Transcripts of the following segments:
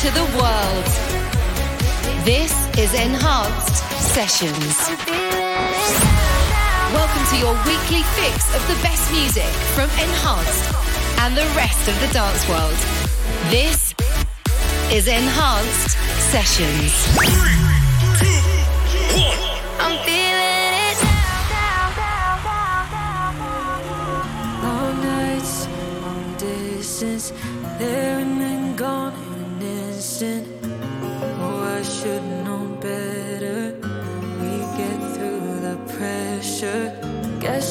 to the world. This is Enhanced Sessions. Welcome to your weekly fix of the best music from Enhanced and the rest of the dance world. This is Enhanced Sessions. Three, two, one. I'm feeling it. Long nights, long distance. There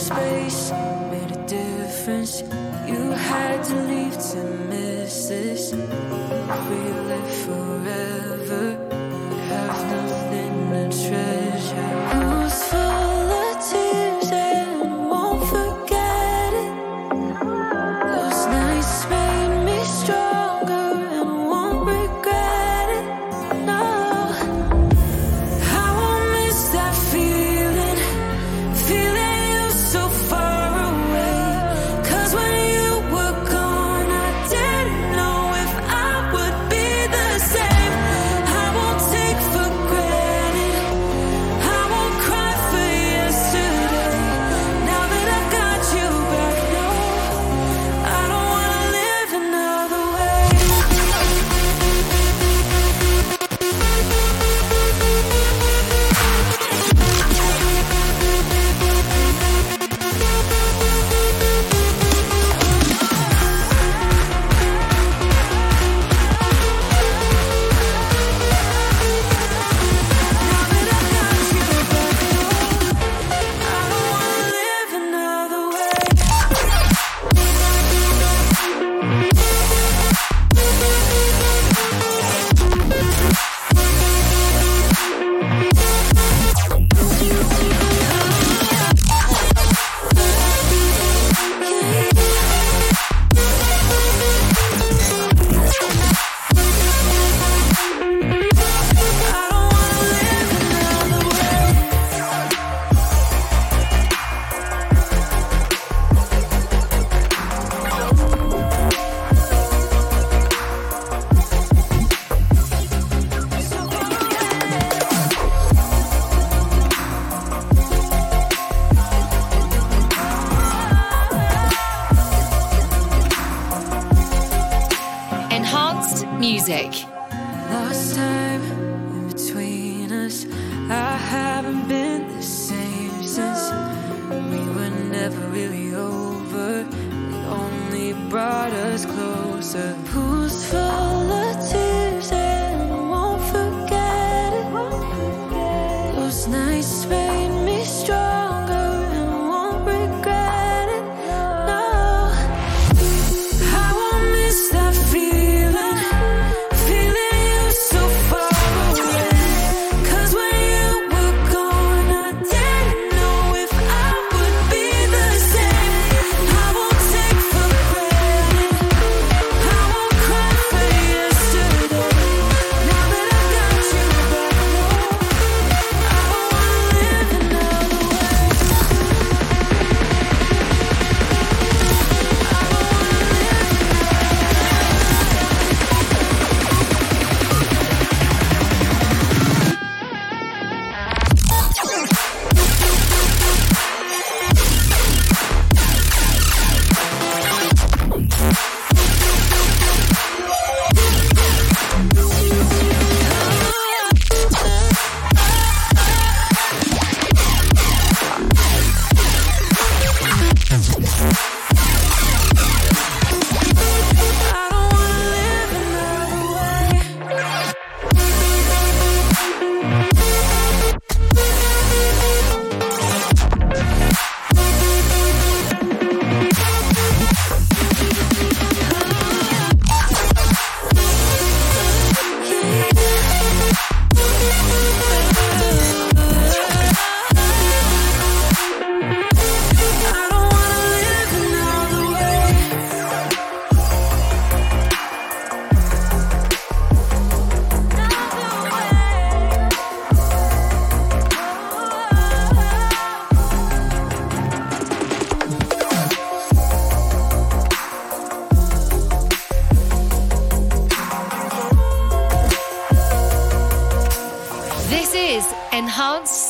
space made a difference. You had to leave to miss this real.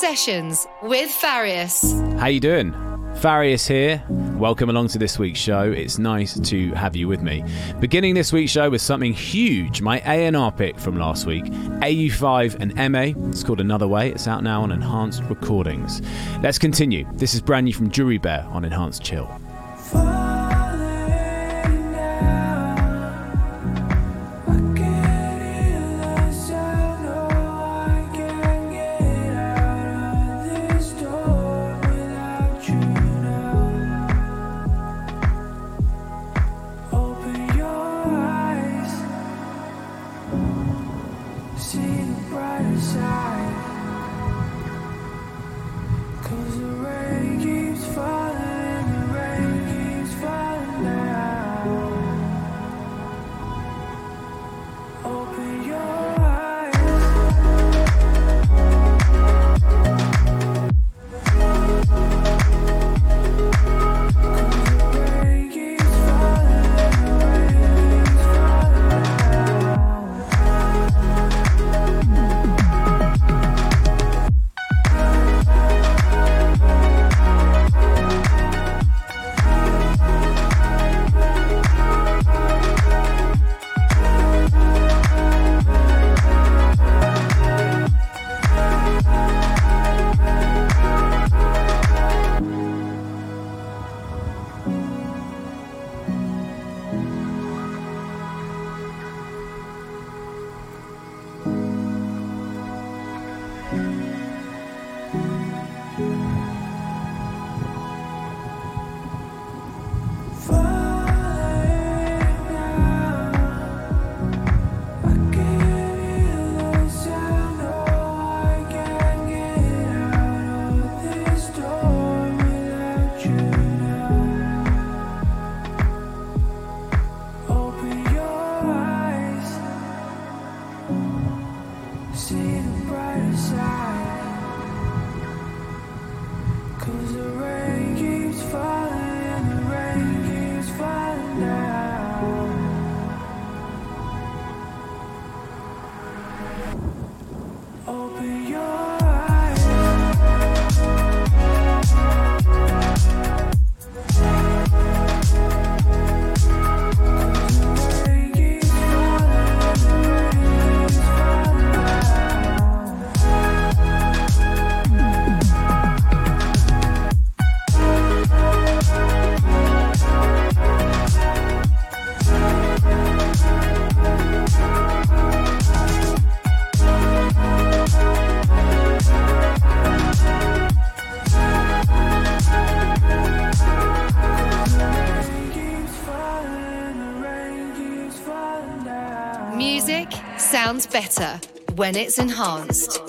Sessions with Farius. How you doing? Farius here. Welcome along to this week's show. It's nice to have you with me. Beginning this week's show with something huge, my A&R pick from last week, AU5 and MA. It's called Another Way. It's out now on Enhanced Recordings. Let's continue. This is brand new from Jury Bear on Enhanced Chill. Better when it's enhanced.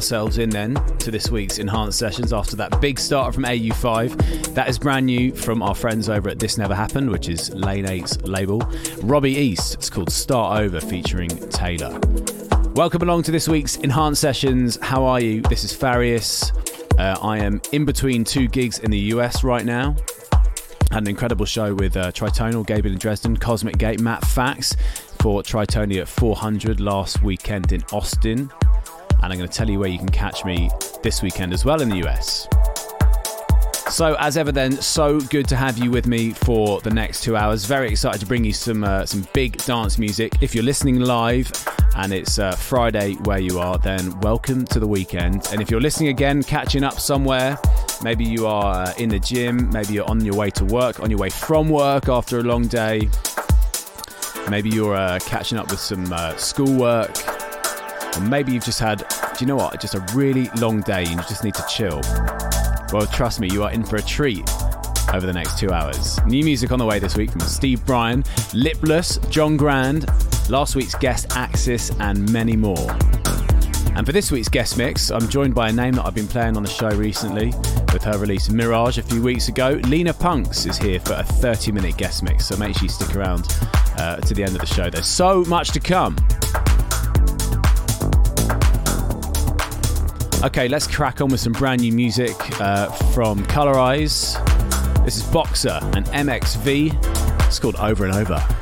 ourselves in then to this week's enhanced sessions after that big starter from AU5. That is brand new from our friends over at This Never Happened, which is Lane 8's label. Robbie East, it's called Start Over featuring Taylor. Welcome along to this week's enhanced sessions. How are you? This is Farius. Uh, I am in between two gigs in the US right now. Had an incredible show with uh, Tritonal, Gabriel and Dresden, Cosmic Gate, Matt Fax for Tritonia at 400 last weekend in Austin and I'm going to tell you where you can catch me this weekend as well in the US. So, as ever, then, so good to have you with me for the next two hours. Very excited to bring you some uh, some big dance music. If you're listening live and it's uh, Friday where you are, then welcome to the weekend. And if you're listening again, catching up somewhere, maybe you are uh, in the gym, maybe you're on your way to work, on your way from work after a long day, maybe you're uh, catching up with some uh, schoolwork or maybe you've just had, do you know what, just a really long day and you just need to chill. Well, trust me, you are in for a treat over the next two hours. New music on the way this week from Steve Brian, Lipless, John Grant, last week's guest Axis, and many more. And for this week's guest mix, I'm joined by a name that I've been playing on the show recently with her release Mirage a few weeks ago. Lena Punks is here for a 30 minute guest mix, so make sure you stick around uh, to the end of the show. There's so much to come. Okay, let's crack on with some brand new music uh, from Colorize. This is Boxer and MXV. It's called Over and Over.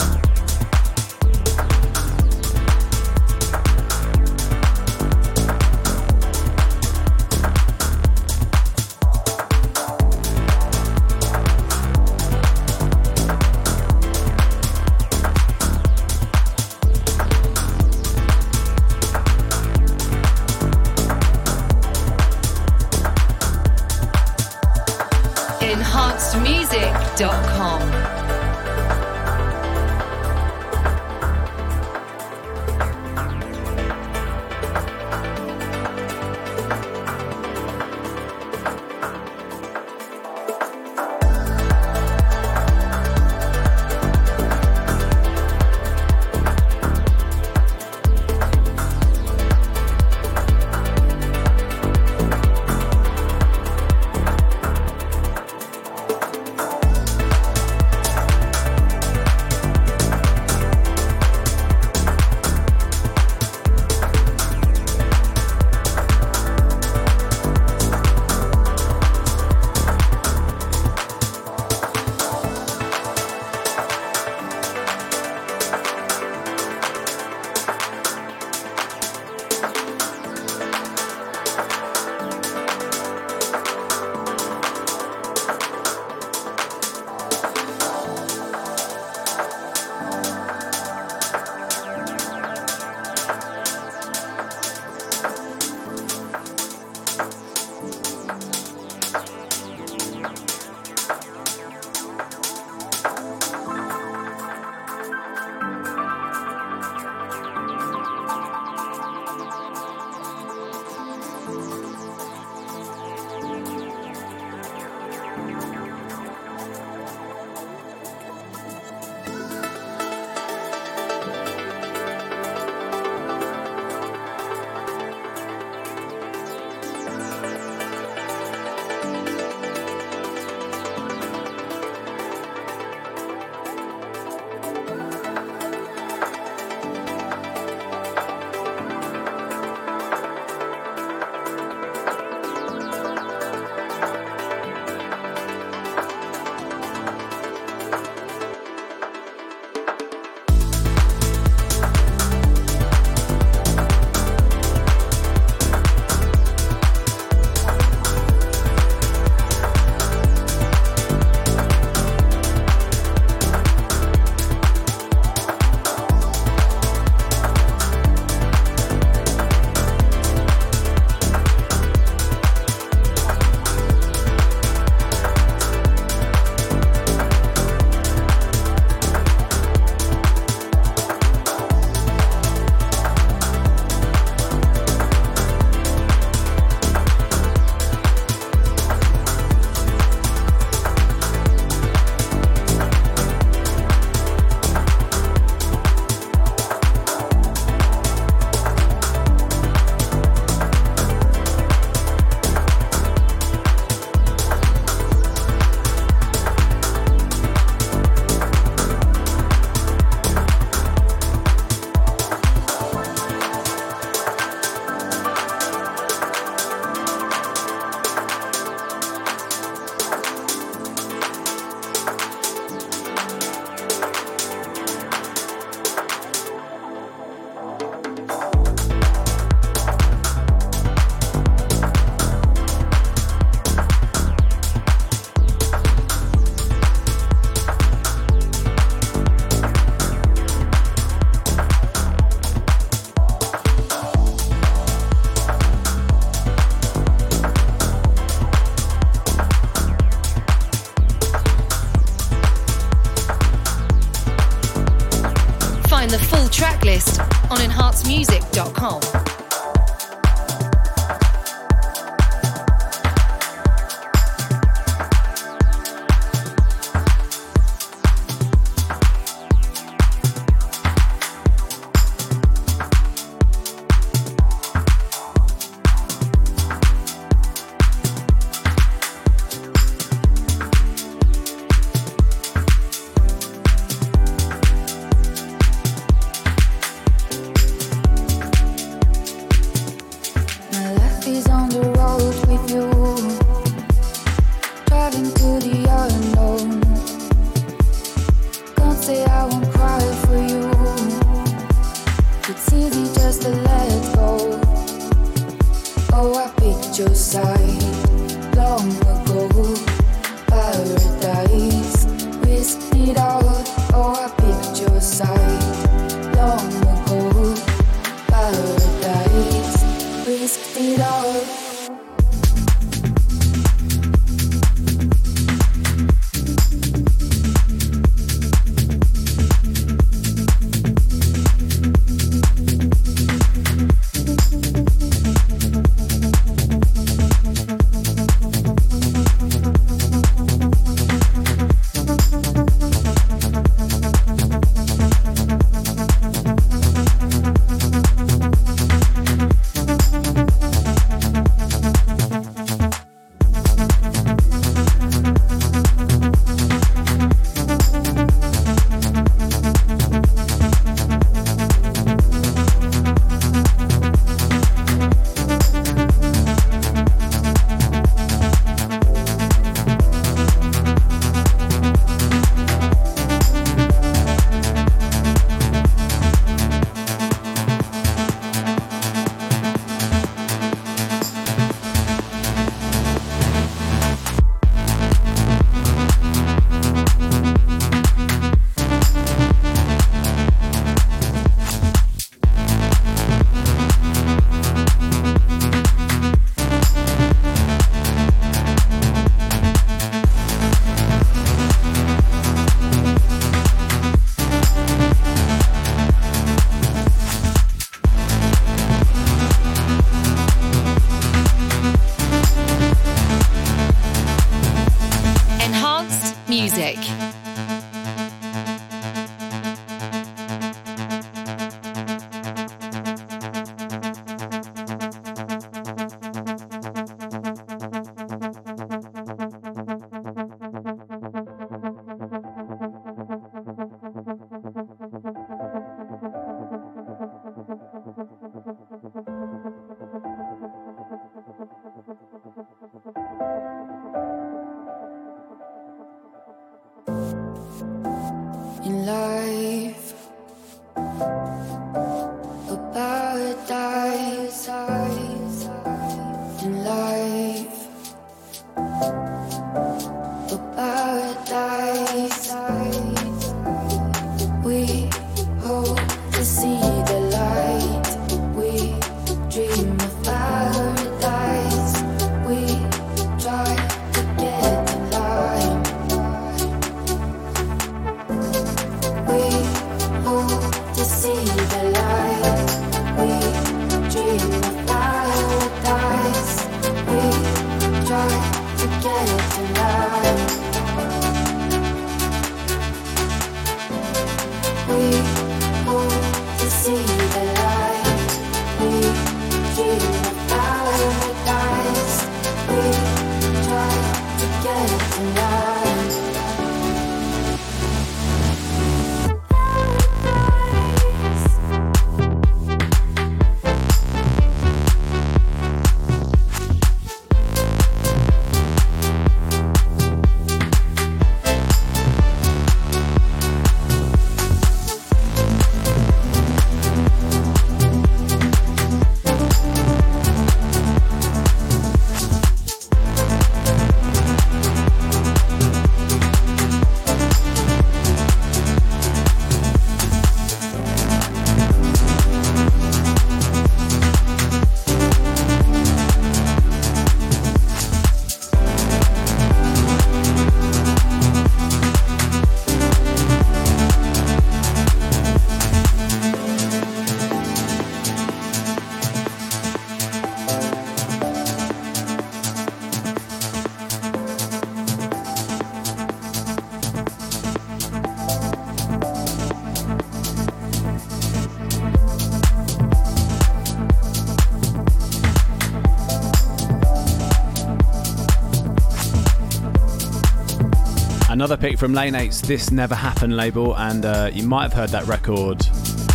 Another pick from Lane 8's This Never Happened label, and uh, you might have heard that record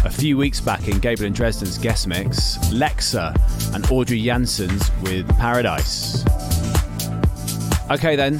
a few weeks back in Gabriel and Dresden's guest mix, Lexa and Audrey Janssen's with Paradise. Okay, then,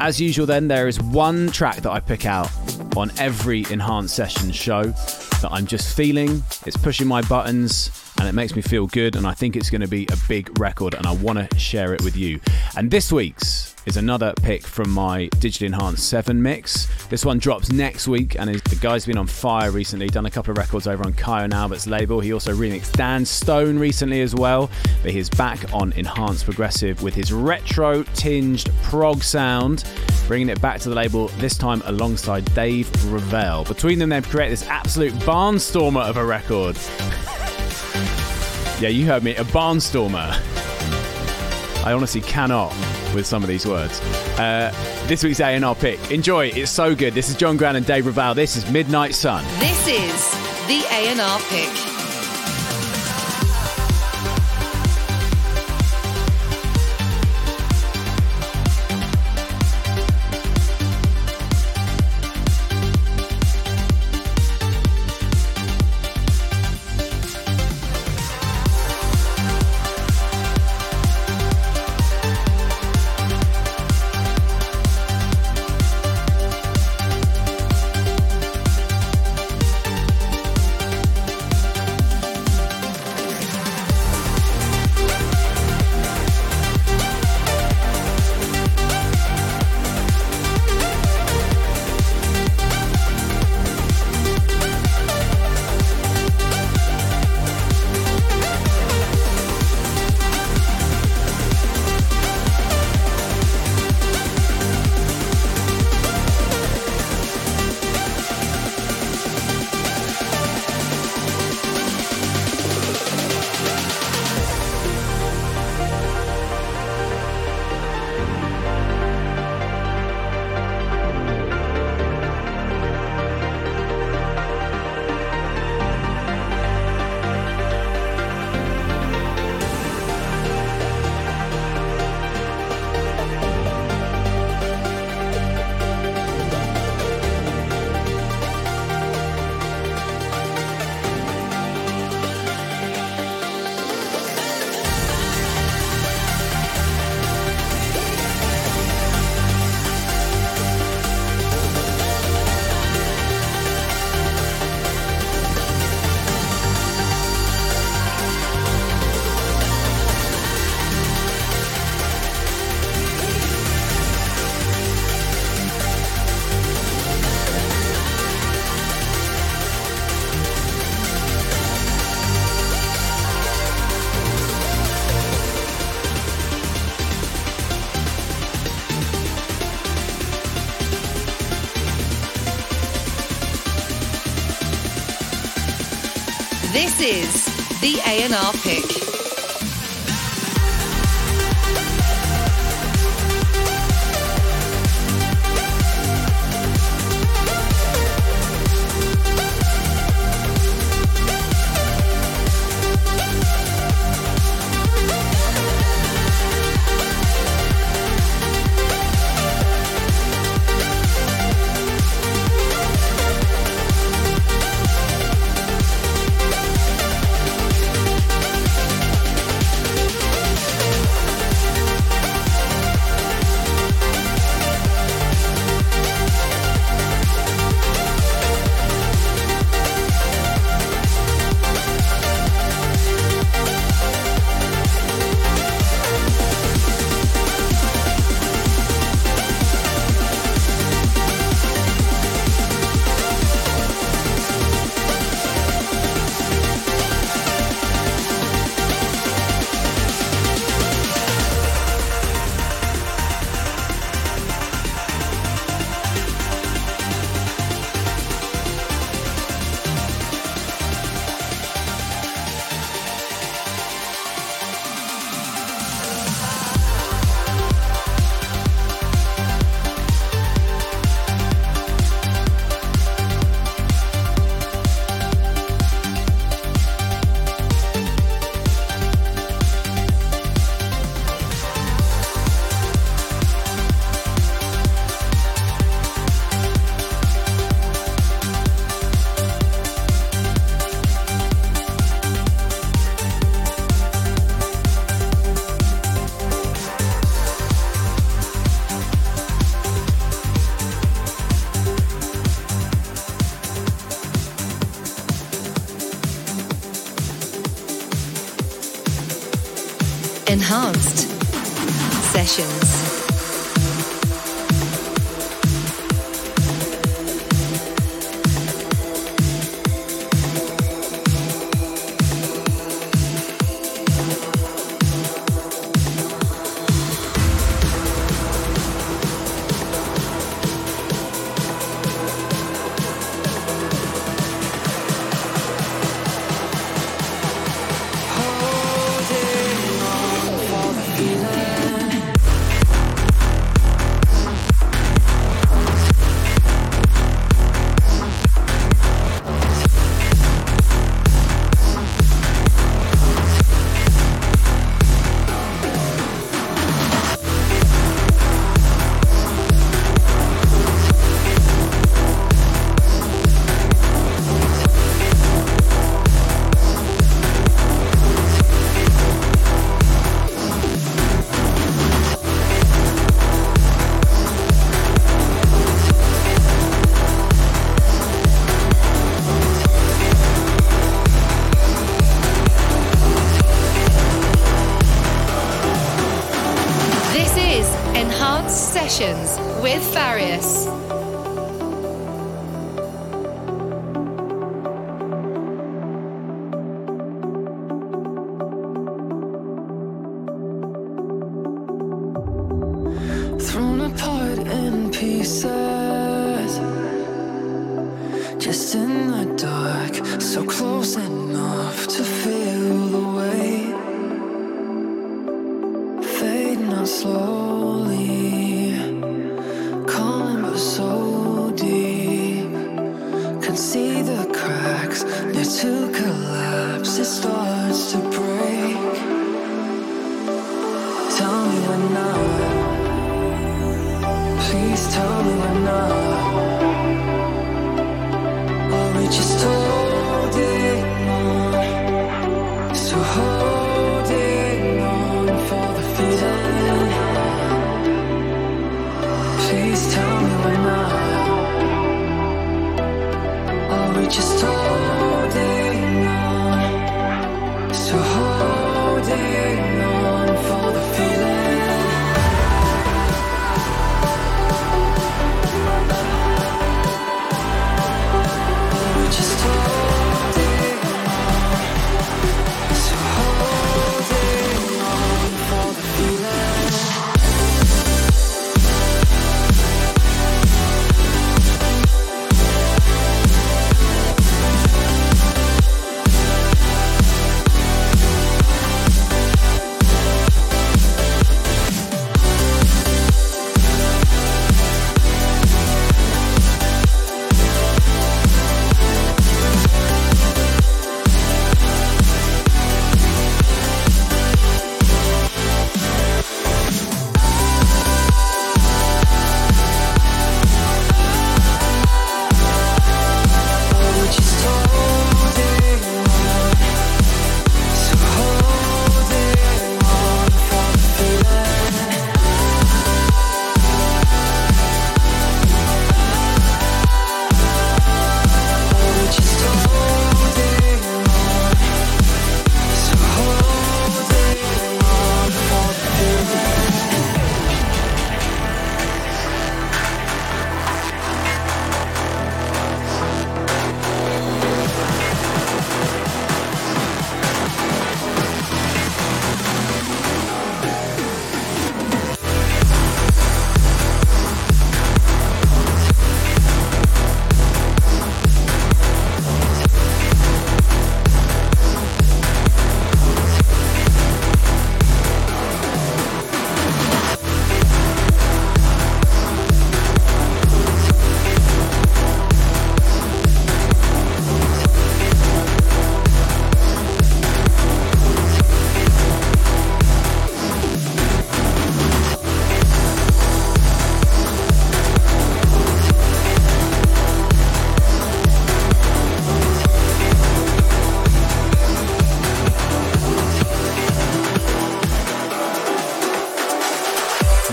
as usual, then, there is one track that I pick out on every Enhanced Sessions show that I'm just feeling. It's pushing my buttons and it makes me feel good, and I think it's going to be a big record, and I want to share it with you. And this week's is another pick from my digitally enhanced 7 mix. This one drops next week, and the guy's been on fire recently, done a couple of records over on Kyau Albert's label. He also remixed Dan Stone recently as well, but he's back on Enhanced Progressive with his retro tinged prog sound, bringing it back to the label, this time alongside Dave Revell. Between them, they've created this absolute barnstormer of a record. Yeah, you heard me, a barnstormer. I honestly cannot with some of these words. Uh, this week's A&R pick. Enjoy, it's so good. This is John Grant and Dave Raval. This is Midnight Sun. This is the A&R pick. The A&R pick. Enhanced Sessions.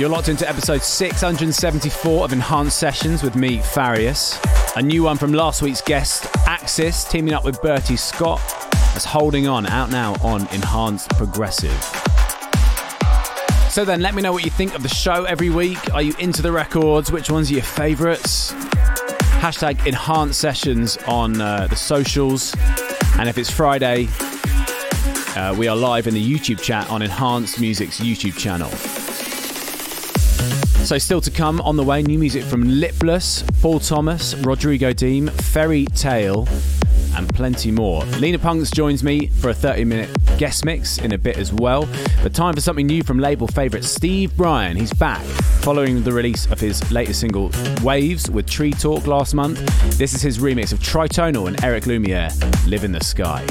You're locked into episode 674 of Enhanced Sessions with me, Farius. A new one from last week's guest, Axis, teaming up with Bertie Scott. That's holding on, out now on Enhanced Progressive. So then, let me know what you think of the show every week. Are you into the records? Which ones are your favourites? Hashtag enhanced sessions on uh, the socials. And if it's Friday, uh, we are live in the YouTube chat on Enhanced Music's YouTube channel. So, still to come on the way, new music from Lipless, Paul Thomas, Rodrigo Deem, Fairy Tale, and plenty more. Lena Punks joins me for a 30 minute guest mix in a bit as well. But time for something new from label favourite Steve Brian. He's back following the release of his latest single, Waves, with Tree Talk last month. This is his remix of Tritonal and Eric Lumiere, Live in the Sky.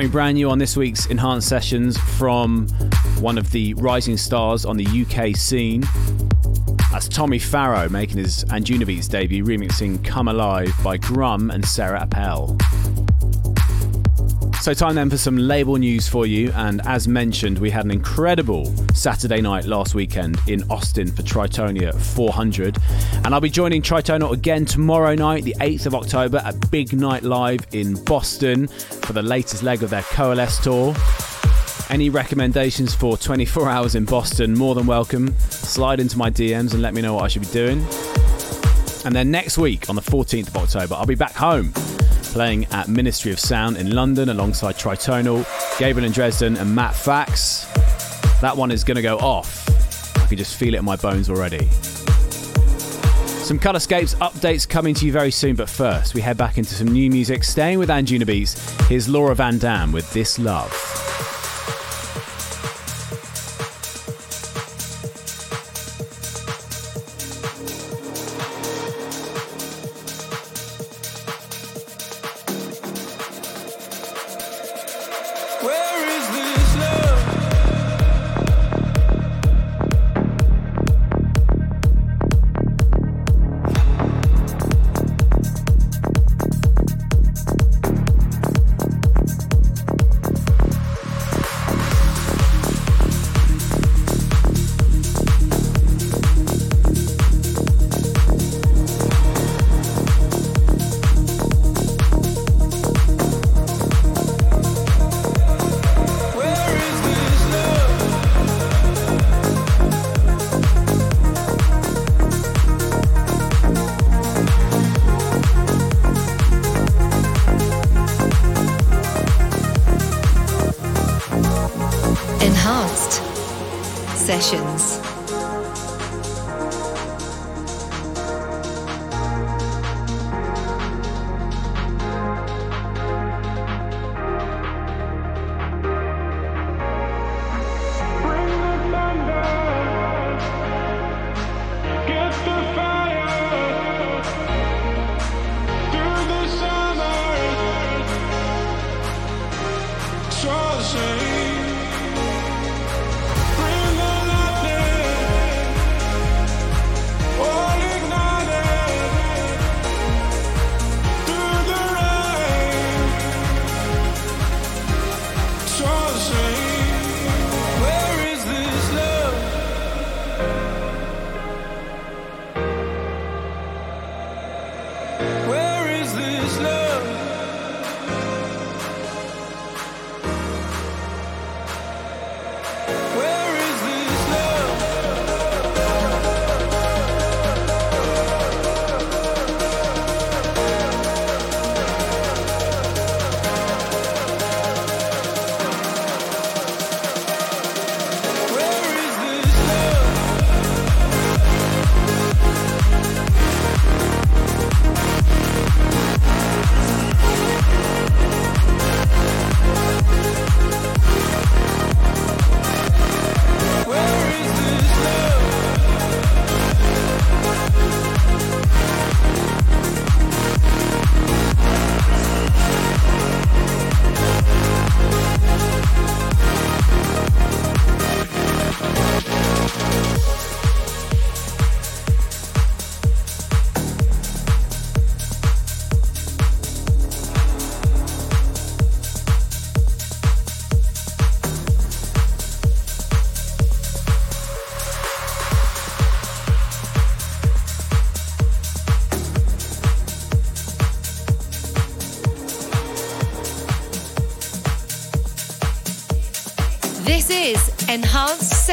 Something brand new on this week's Enhanced Sessions from one of the rising stars on the UK scene. That's Tommy Farrow making his Anjunabeats debut remixing Come Alive by Grum and Sarah Appel. So, time then for some label news for you. And as mentioned, we had an incredible Saturday night last weekend in Austin for Tritonia 400. And I'll be joining Tritonia again tomorrow night, the 8th of October, at Big Night Live in Boston for the latest leg of their Coalesce tour. Any recommendations for 24 hours in Boston, more than welcome. Slide into my DMs and let me know what I should be doing. And then next week, on the 14th of October, I'll be back home playing at Ministry of Sound in London alongside Tritonal, Gabriel and Dresden, and Matt Fax. That one is going to go off. I can just feel it in my bones already. Some Colorscapes updates coming to you very soon, but first we head back into some new music. Staying with Anjunabeats, here's Laura Van Dam with This Love.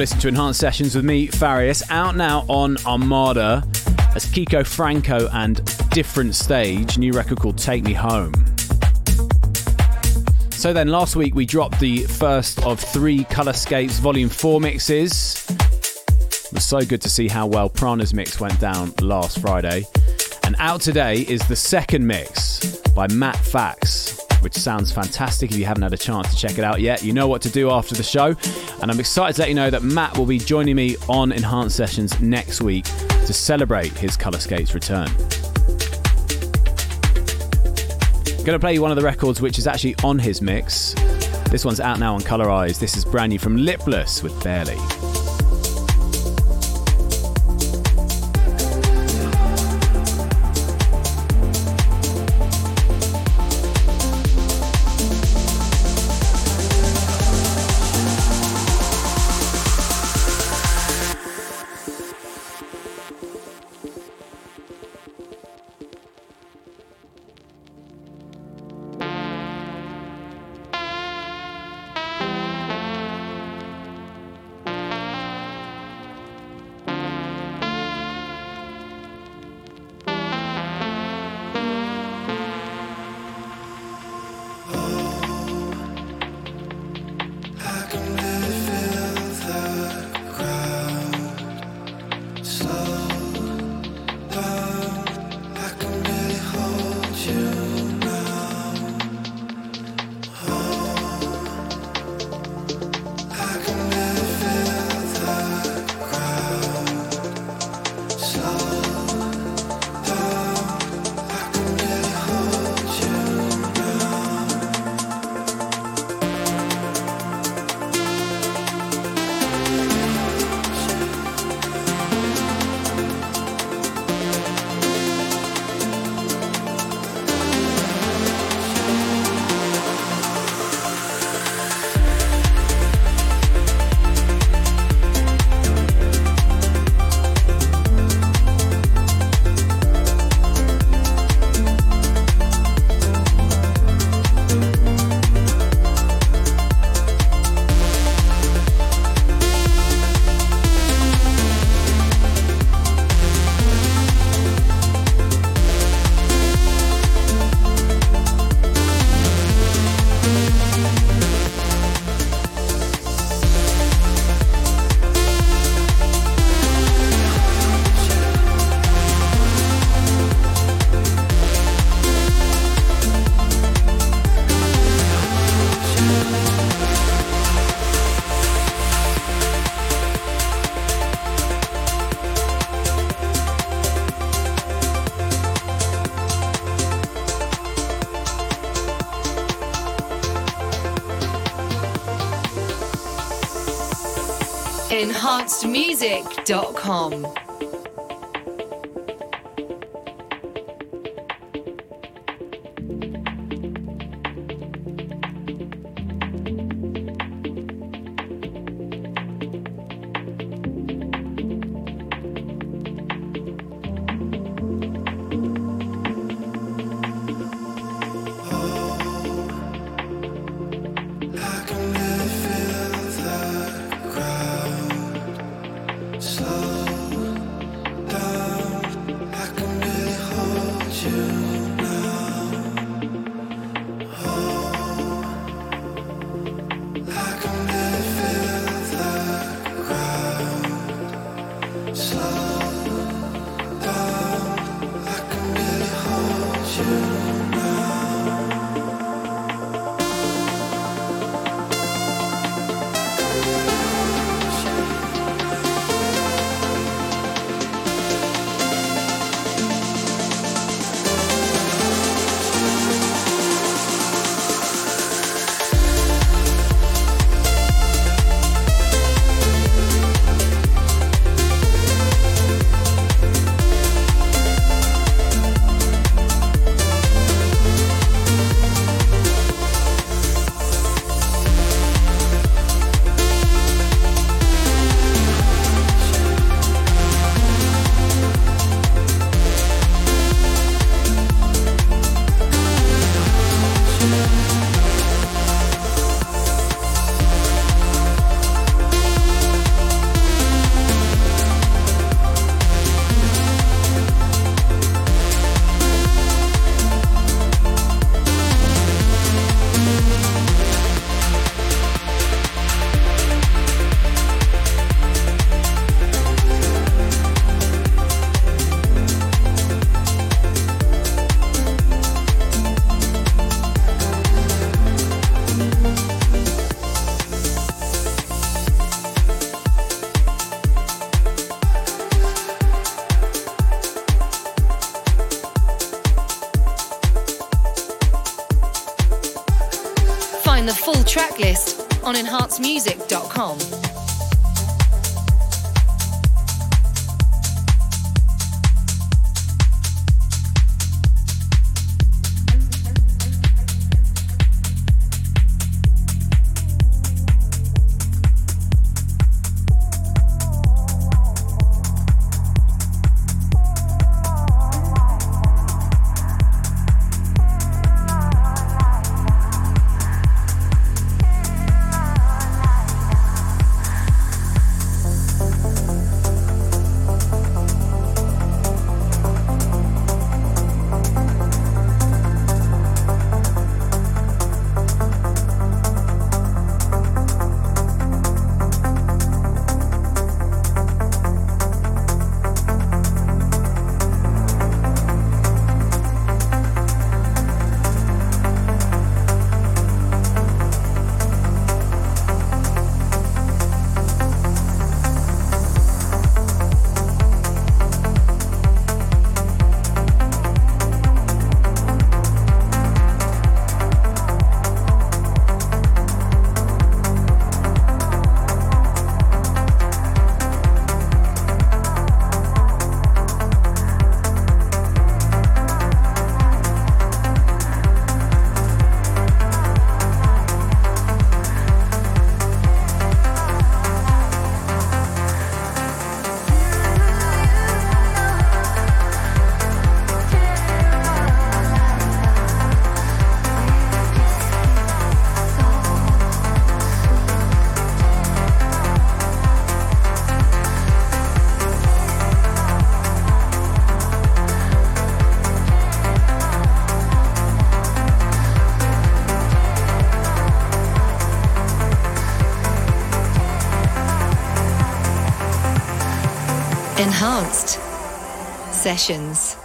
Listening to Enhanced Sessions with me, Farius, out now on Armada as Kiko Franco and Different Stage, new record called Take Me Home. So then, last week we dropped the first of three Colorscapes Volume 4 mixes. It was so good to see how well Prana's mix went down last Friday. And out today is the second mix by Matt Fax which sounds fantastic. If you haven't had a chance to check it out yet, you know what to do after the show. And I'm excited to let you know that Matt will be joining me on Enhanced Sessions next week to celebrate his Colorscapes return. Going to play you one of the records which is actually on his mix. This one's out now on Colorize. This is brand new from Lipless with Barely. enhancedmusic.com. on enhancedmusic.com. Enhanced Sessions.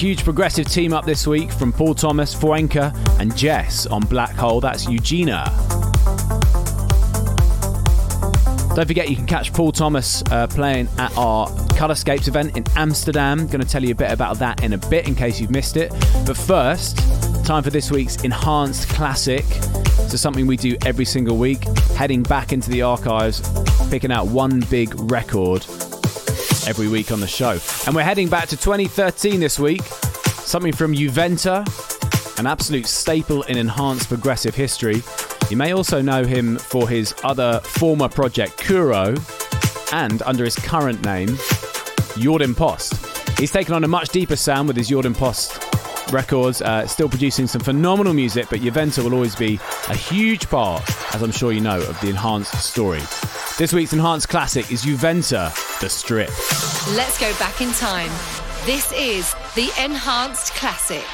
Huge progressive team up this week from Paul Thomas, Fuenka, and Jess on Black Hole. That's Eugenia. Don't forget, you can catch Paul Thomas uh, playing at our Colorscapes event in Amsterdam. Going to tell you a bit about that in a bit in case you've missed it. But first, time for this week's Enhanced Classic. So, something we do every single week, heading back into the archives, picking out one big record every week on the show. And we're heading back to 2013 this week. Something from Juventa, an absolute staple in enhanced progressive history. You may also know him for his other former project, Kuro, and under his current name, Jordin Post. He's taken on a much deeper sound with his Jordin Post records, uh, still producing some phenomenal music, but Juventa will always be a huge part, as I'm sure you know, of the enhanced story. This week's enhanced classic is Juventa, The Strip. Let's go back in time. This is the Enhanced Classic.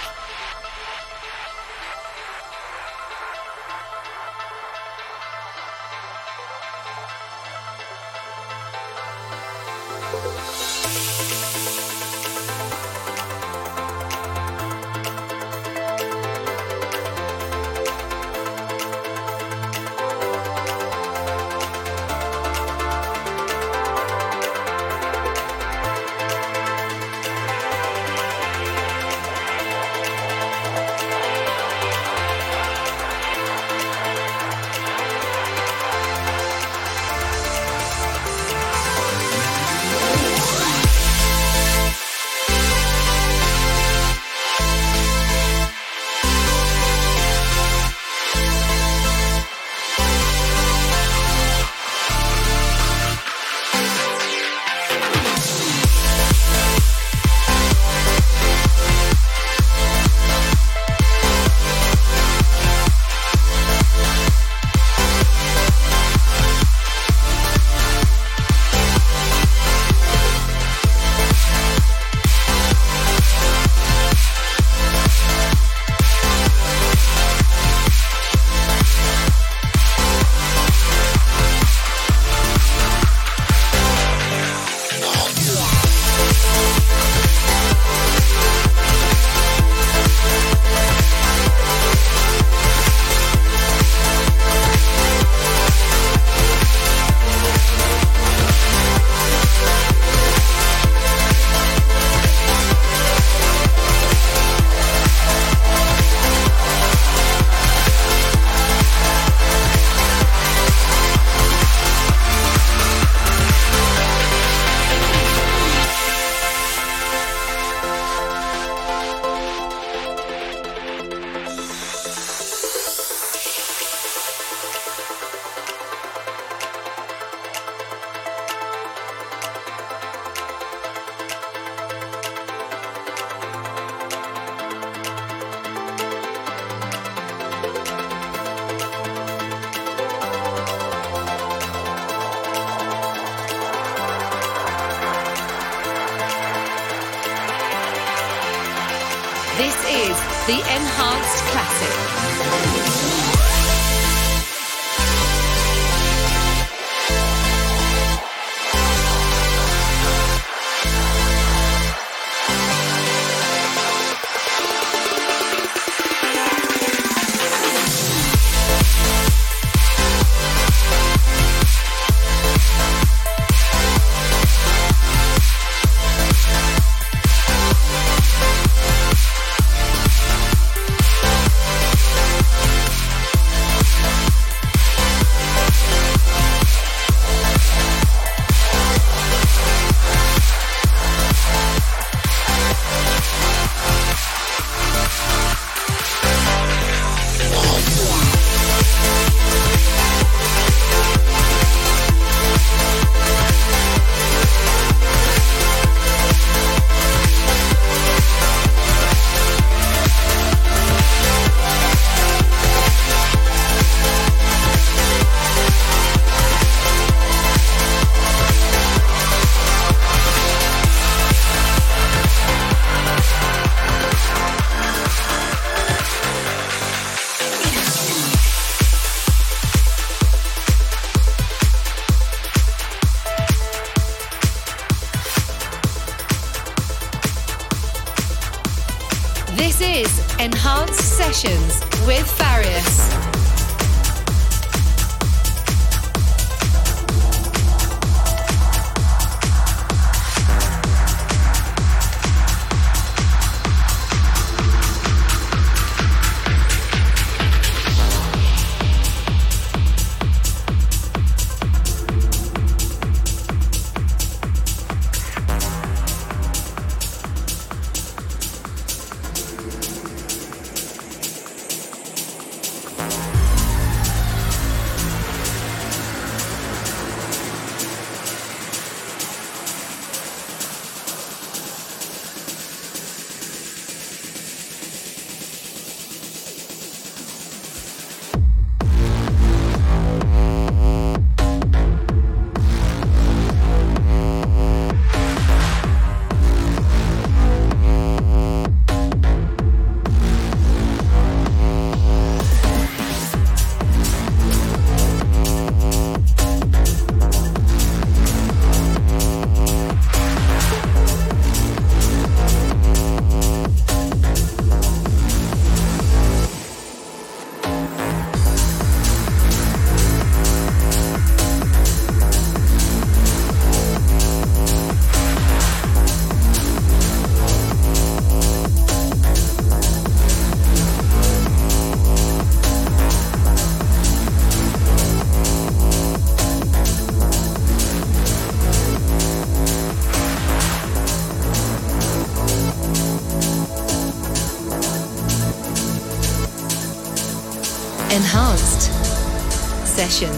session.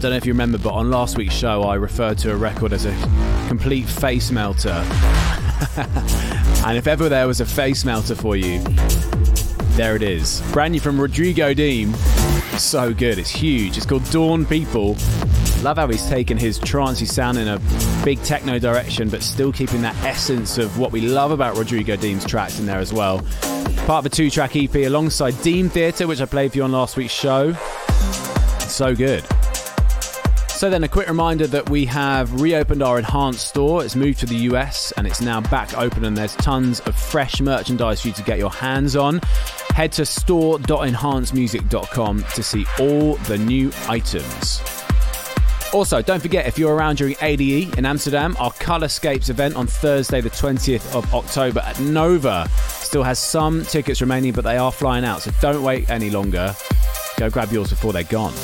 Don't know if you remember, but on last week's show, I referred to a record as a complete face melter. and if ever there was a face melter for you, there it is. Brand new from Rodrigo Deem. So good. It's huge. It's called Dawn People. Love how he's taken his trancey sound in a big techno direction, but still keeping that essence of what we love about Rodrigo Deem's tracks in there as well. Part of a two track EP alongside Deem Theatre, which I played for you on last week's show. So good. So, then a quick reminder that we have reopened our enhanced store. It's moved to the US and it's now back open, and there's tons of fresh merchandise for you to get your hands on. Head to store.enhancedmusic.com to see all the new items. Also, don't forget if you're around during ADE in Amsterdam, our Colorscapes event on Thursday, the 20th of October at Nova still has some tickets remaining, but they are flying out, so don't wait any longer. Go grab yours before they're gone.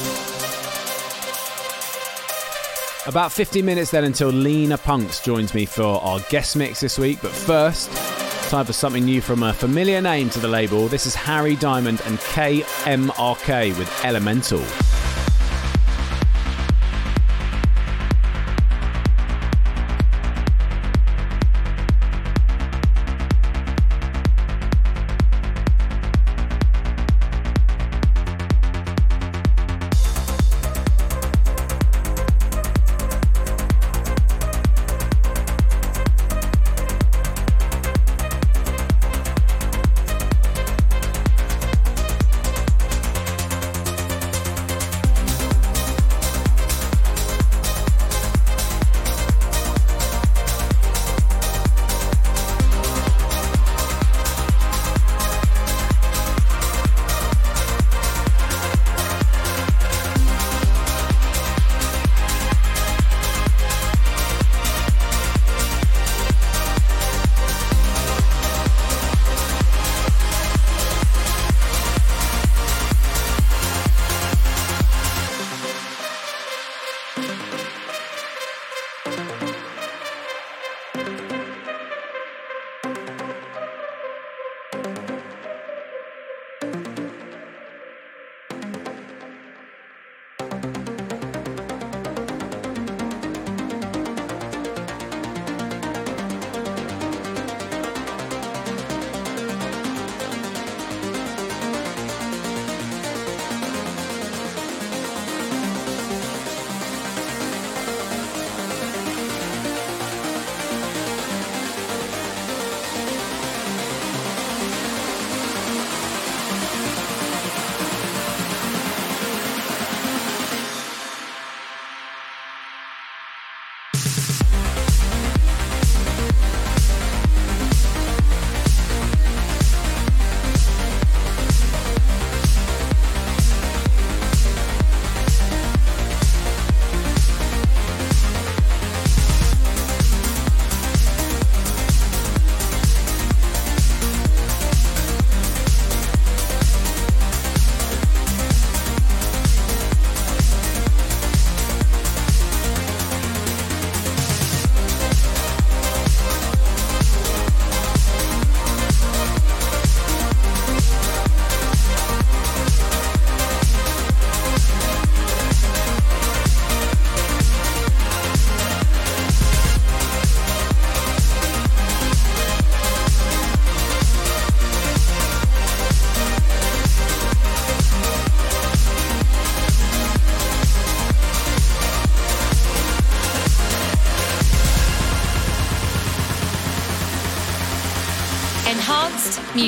About 50 minutes then until Lena Punks joins me for our guest mix this week. But first, time for something new from a familiar name to the label. This is Harry Diamond and KMRK with Elemental.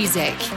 Music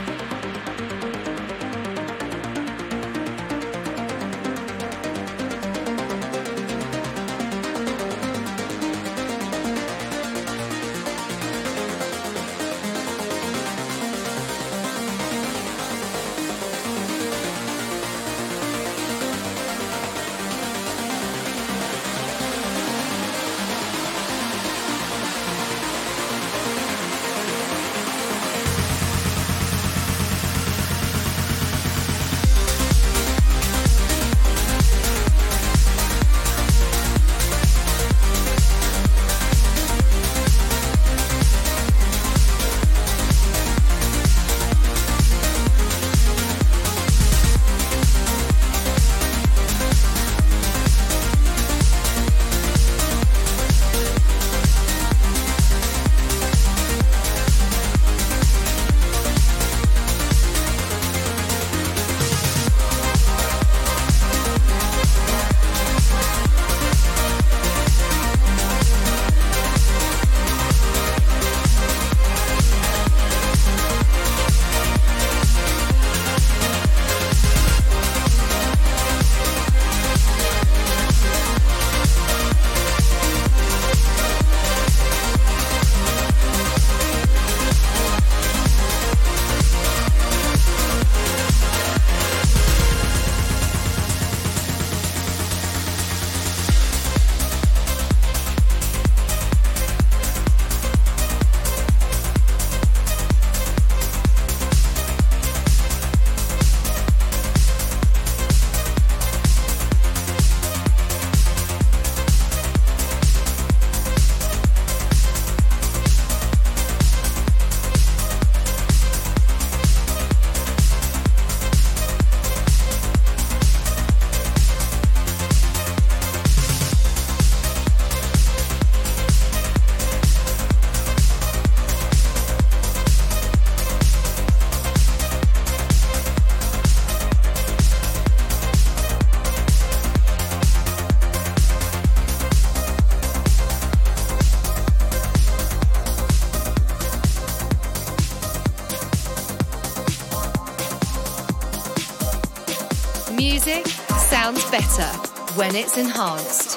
when it's enhanced.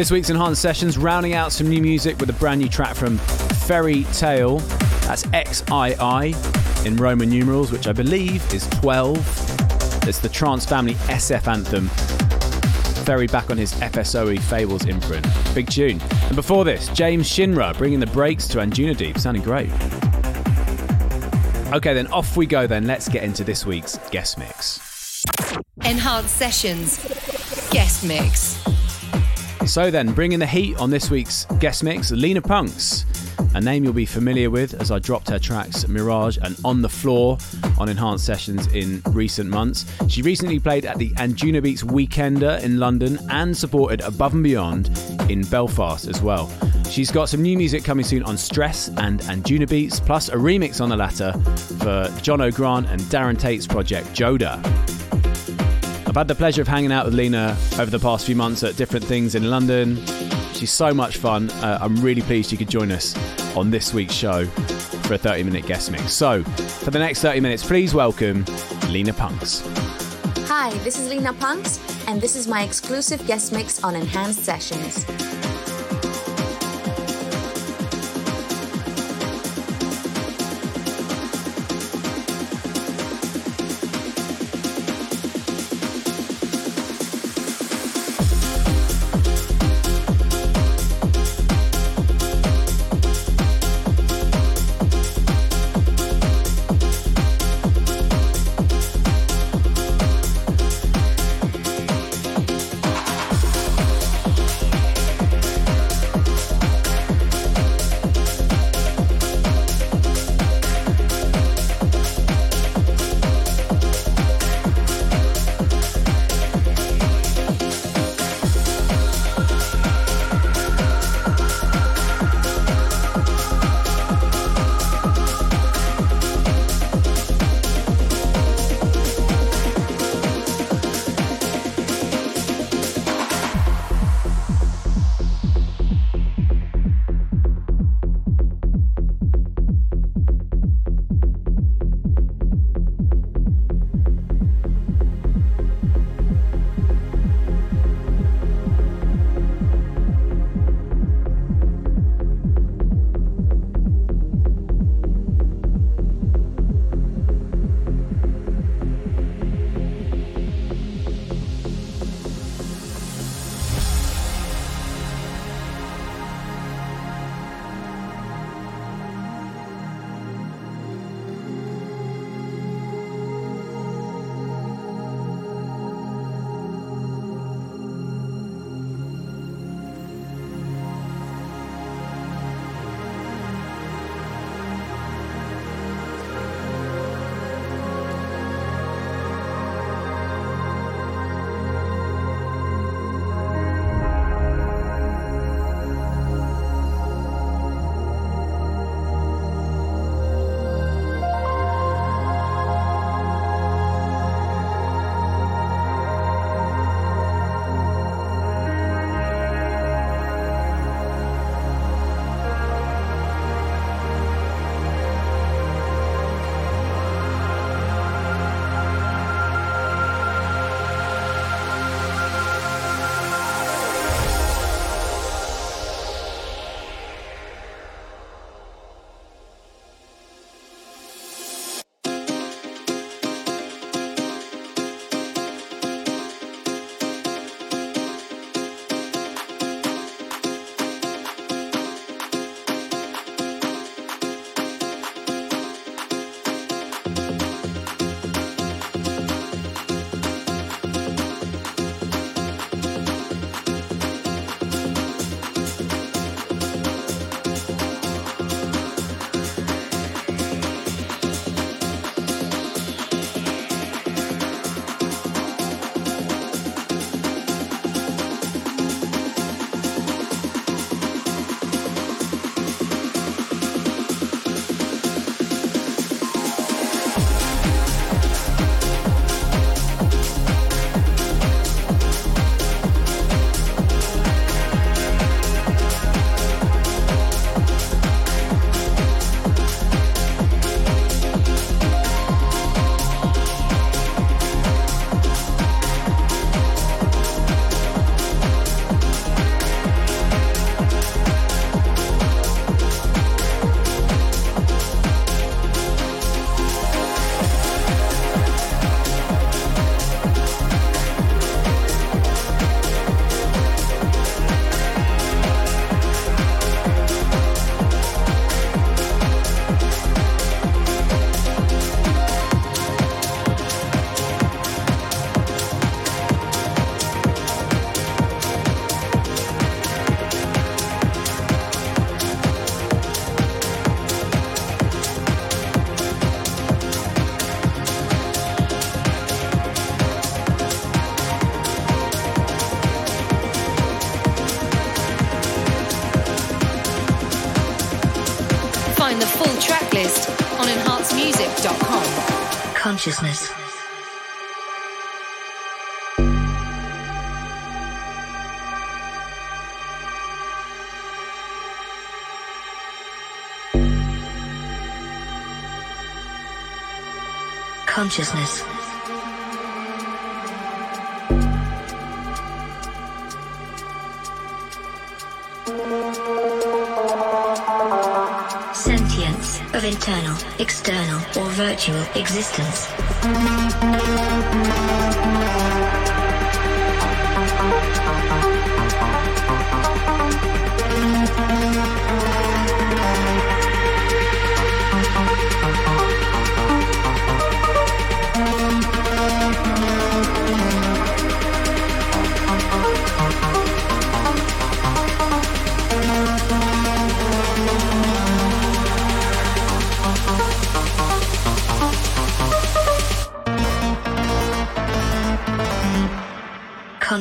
This week's Enhanced Sessions rounding out some new music with a brand new track from Ferry Tayle. That's XII in Roman numerals, which I believe is 12. It's the Trance Family SF anthem. Ferry back on his FSOE Fables imprint. Big tune. And before this, James Shinra bringing the breaks to Anjunadeep, sounding great. Okay, then off we go. Then let's get into this week's guest mix. Enhanced Sessions Guest Mix. So then, bringing the heat on this week's guest mix, Lena Punks a name you'll be familiar with as I dropped her tracks Mirage and On the Floor on Enhanced Sessions in recent months. She recently played at the Anjunabeats Weekender in London and supported Above and Beyond in Belfast as well. She's got some new music coming soon on Stress and Anjunabeats, plus a remix on the latter for Jono Grant and Darren Tate's project Joda. I've had the pleasure of hanging out with Lena over the past few months at different things in London. She's so much fun. Uh, I'm really pleased she could join us on this week's show for a 30 minute guest mix. So, for the next 30 minutes, please welcome Lena Punks. Hi, this is Lena Punks, and this is my exclusive guest mix on Enhanced Sessions. Consciousness. Consciousness. Internal, external, or virtual existence.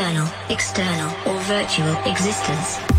Internal, external, or virtual existence.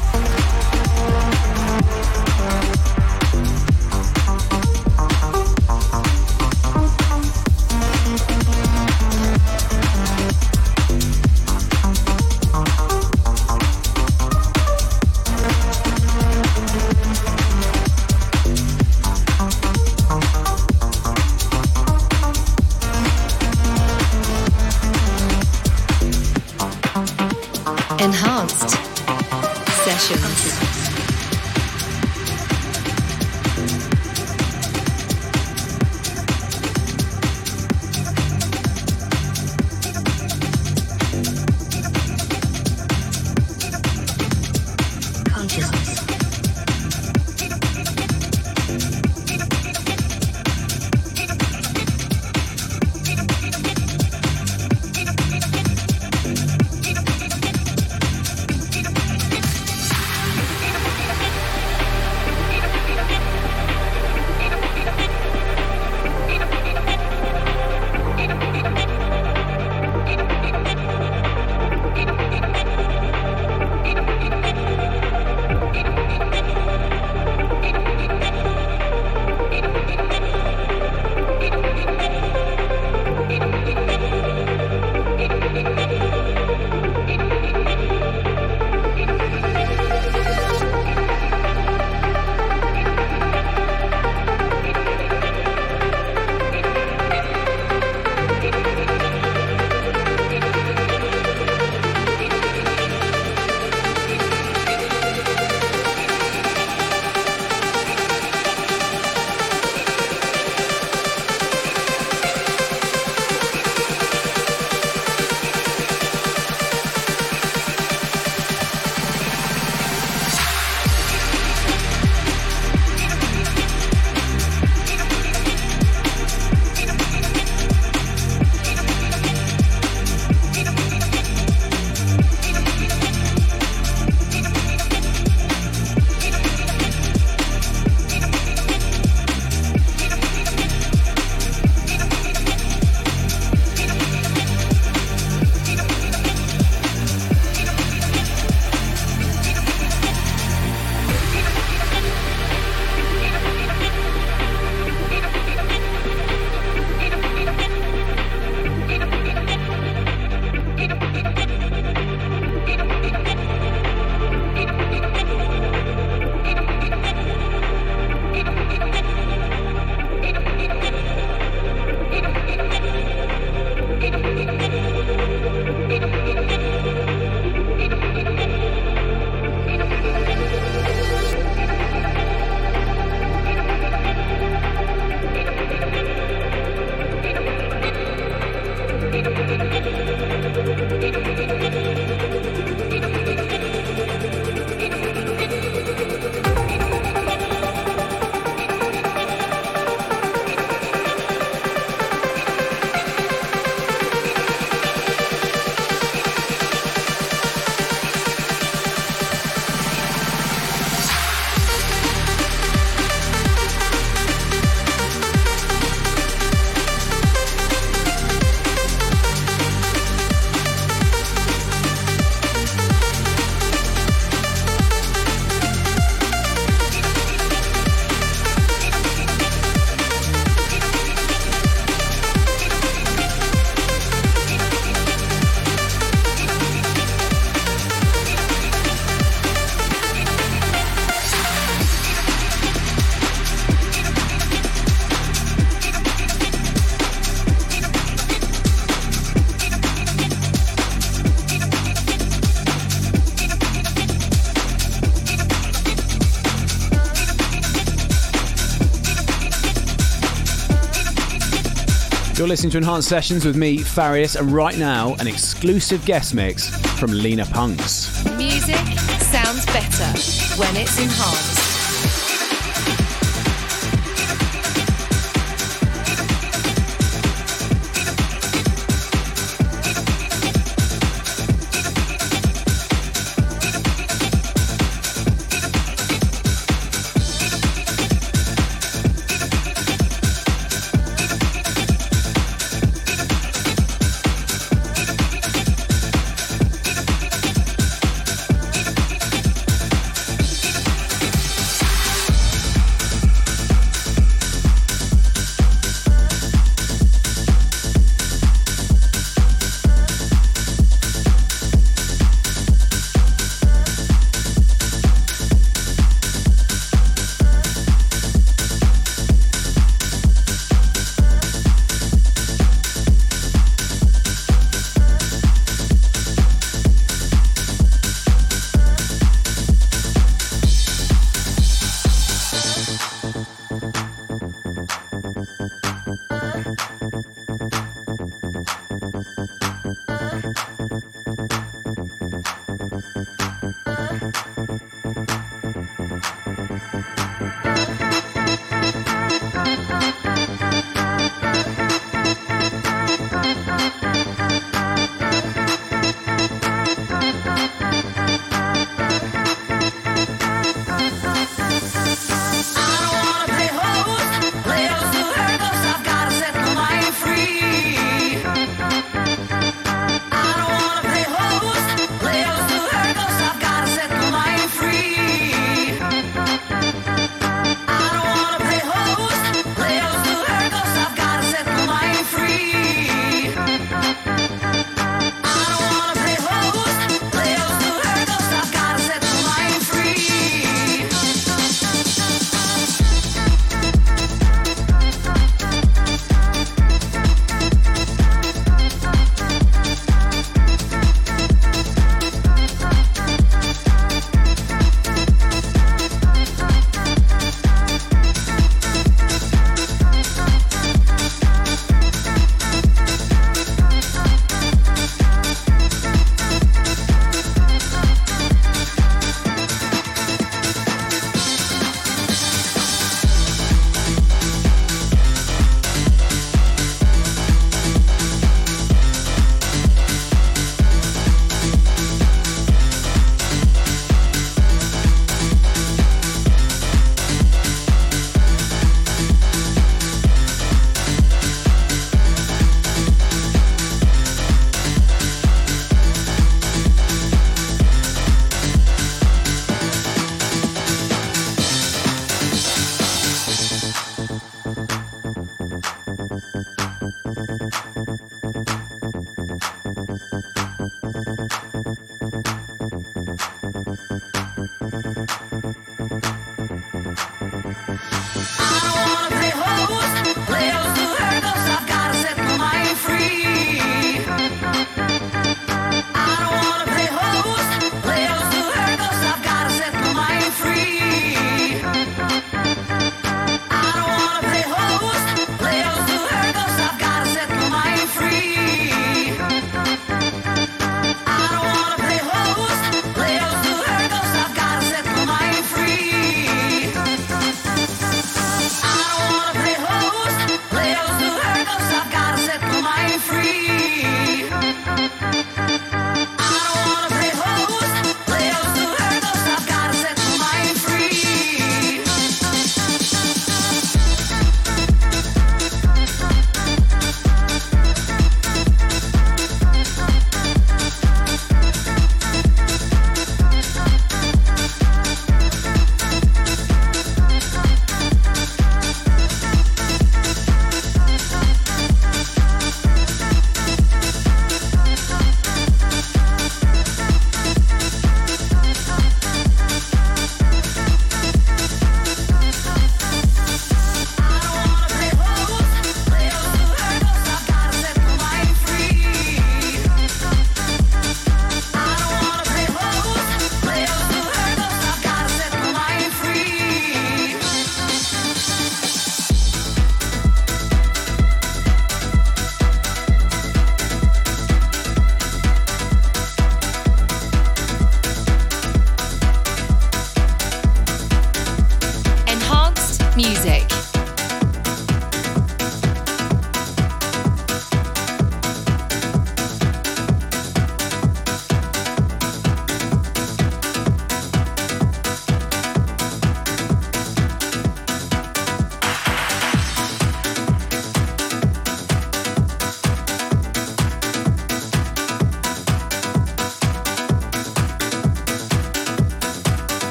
You're listening to Enhanced Sessions with me, Farius, and right now, an exclusive guest mix from Lena Punks. Music sounds better when it's enhanced.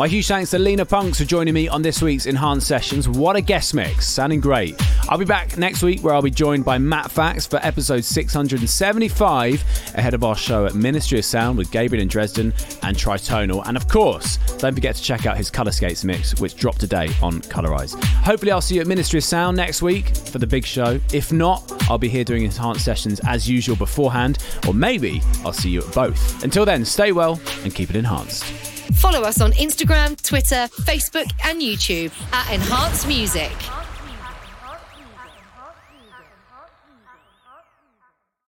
My huge thanks to Lena Punks for joining me on this week's Enhanced Sessions. What a guest mix, sounding great. I'll be back next week where I'll be joined by Matt Fax for episode 675 ahead of our show at Ministry of Sound with Gabriel and Dresden and Tritonal. And of course, don't forget to check out his Colorscapes mix, which dropped today on Colorize. Hopefully, I'll see you at Ministry of Sound next week for the big show. If not, I'll be here doing enhanced sessions as usual beforehand, or maybe I'll see you at both. Until then, stay well and keep it enhanced. Follow us on Instagram, Twitter, Facebook, and YouTube at Enhanced Music.